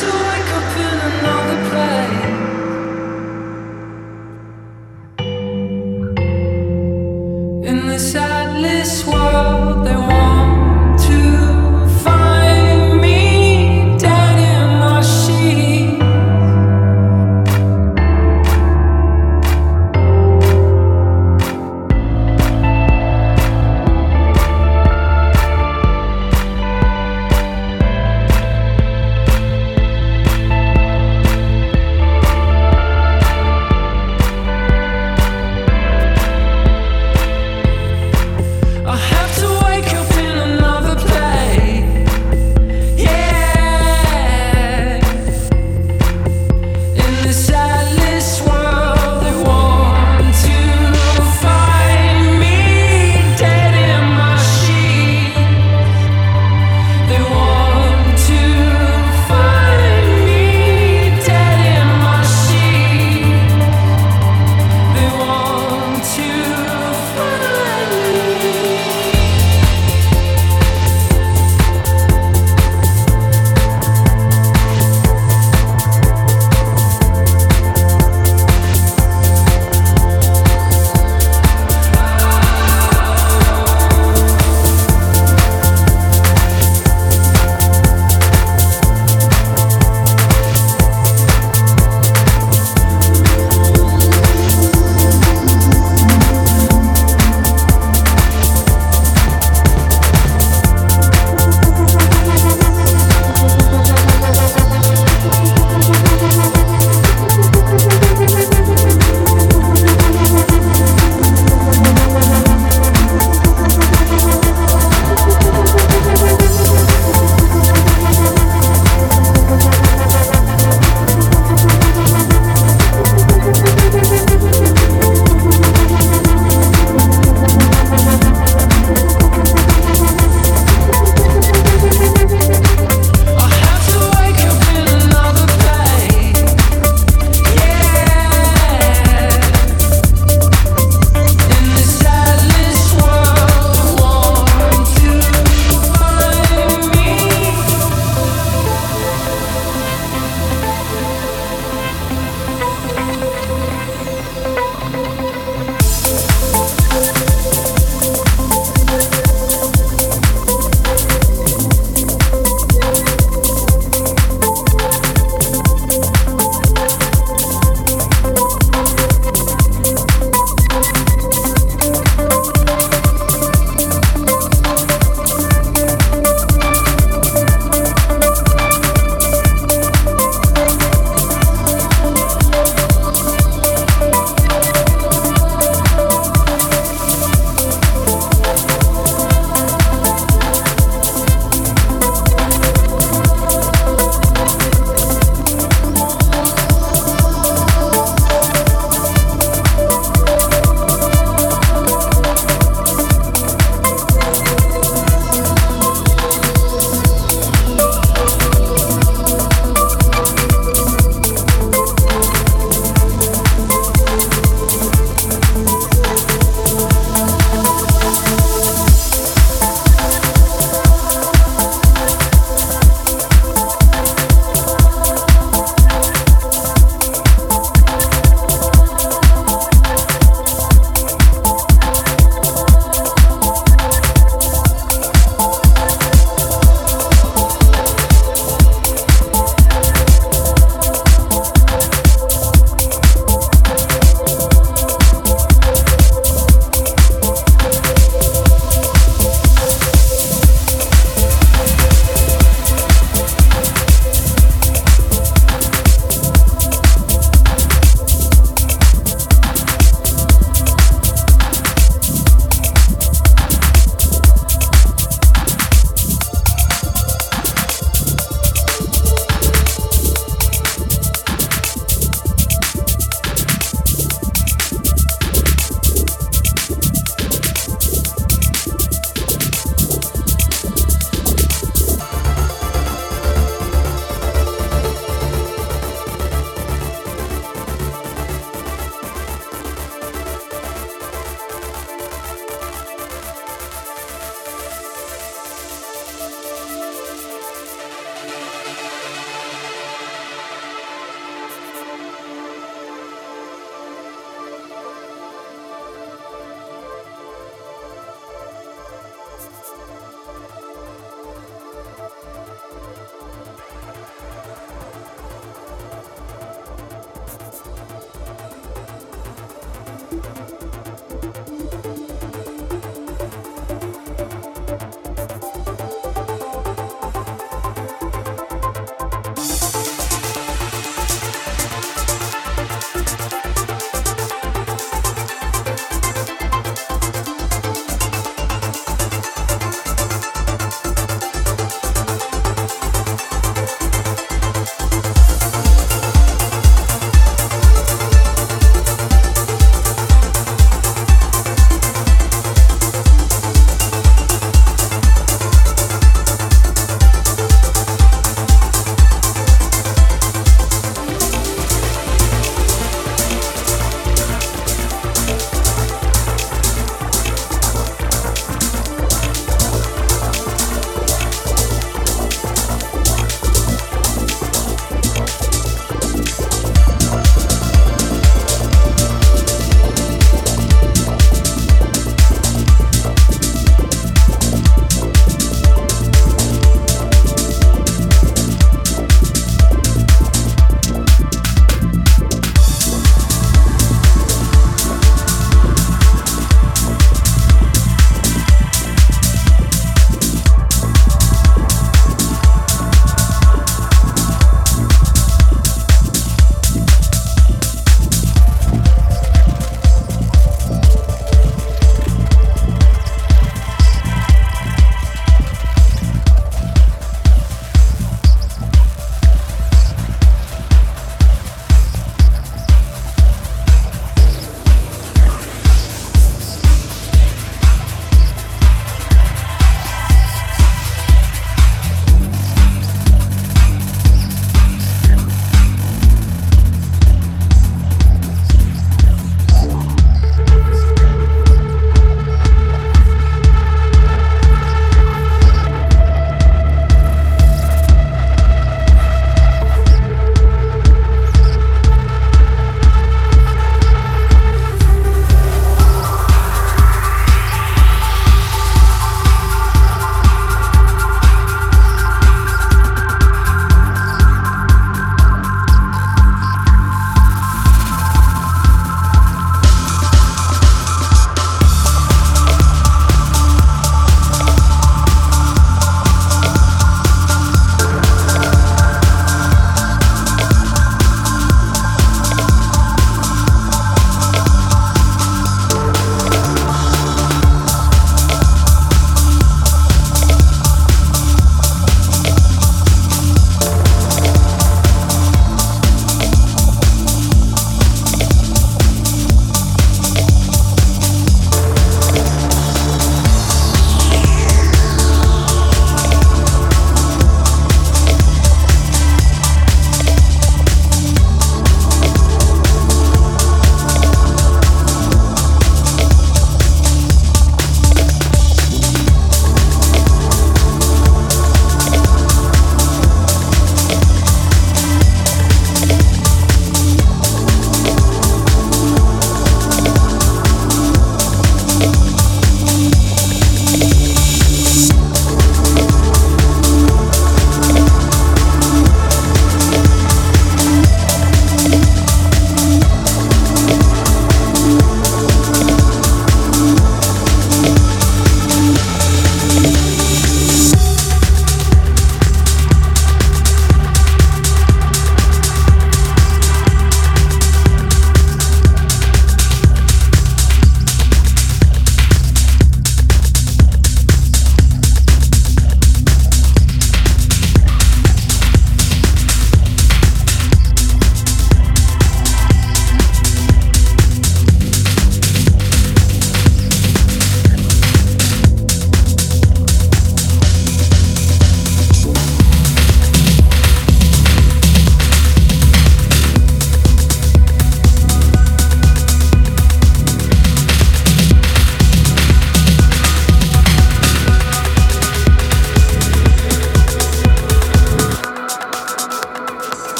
to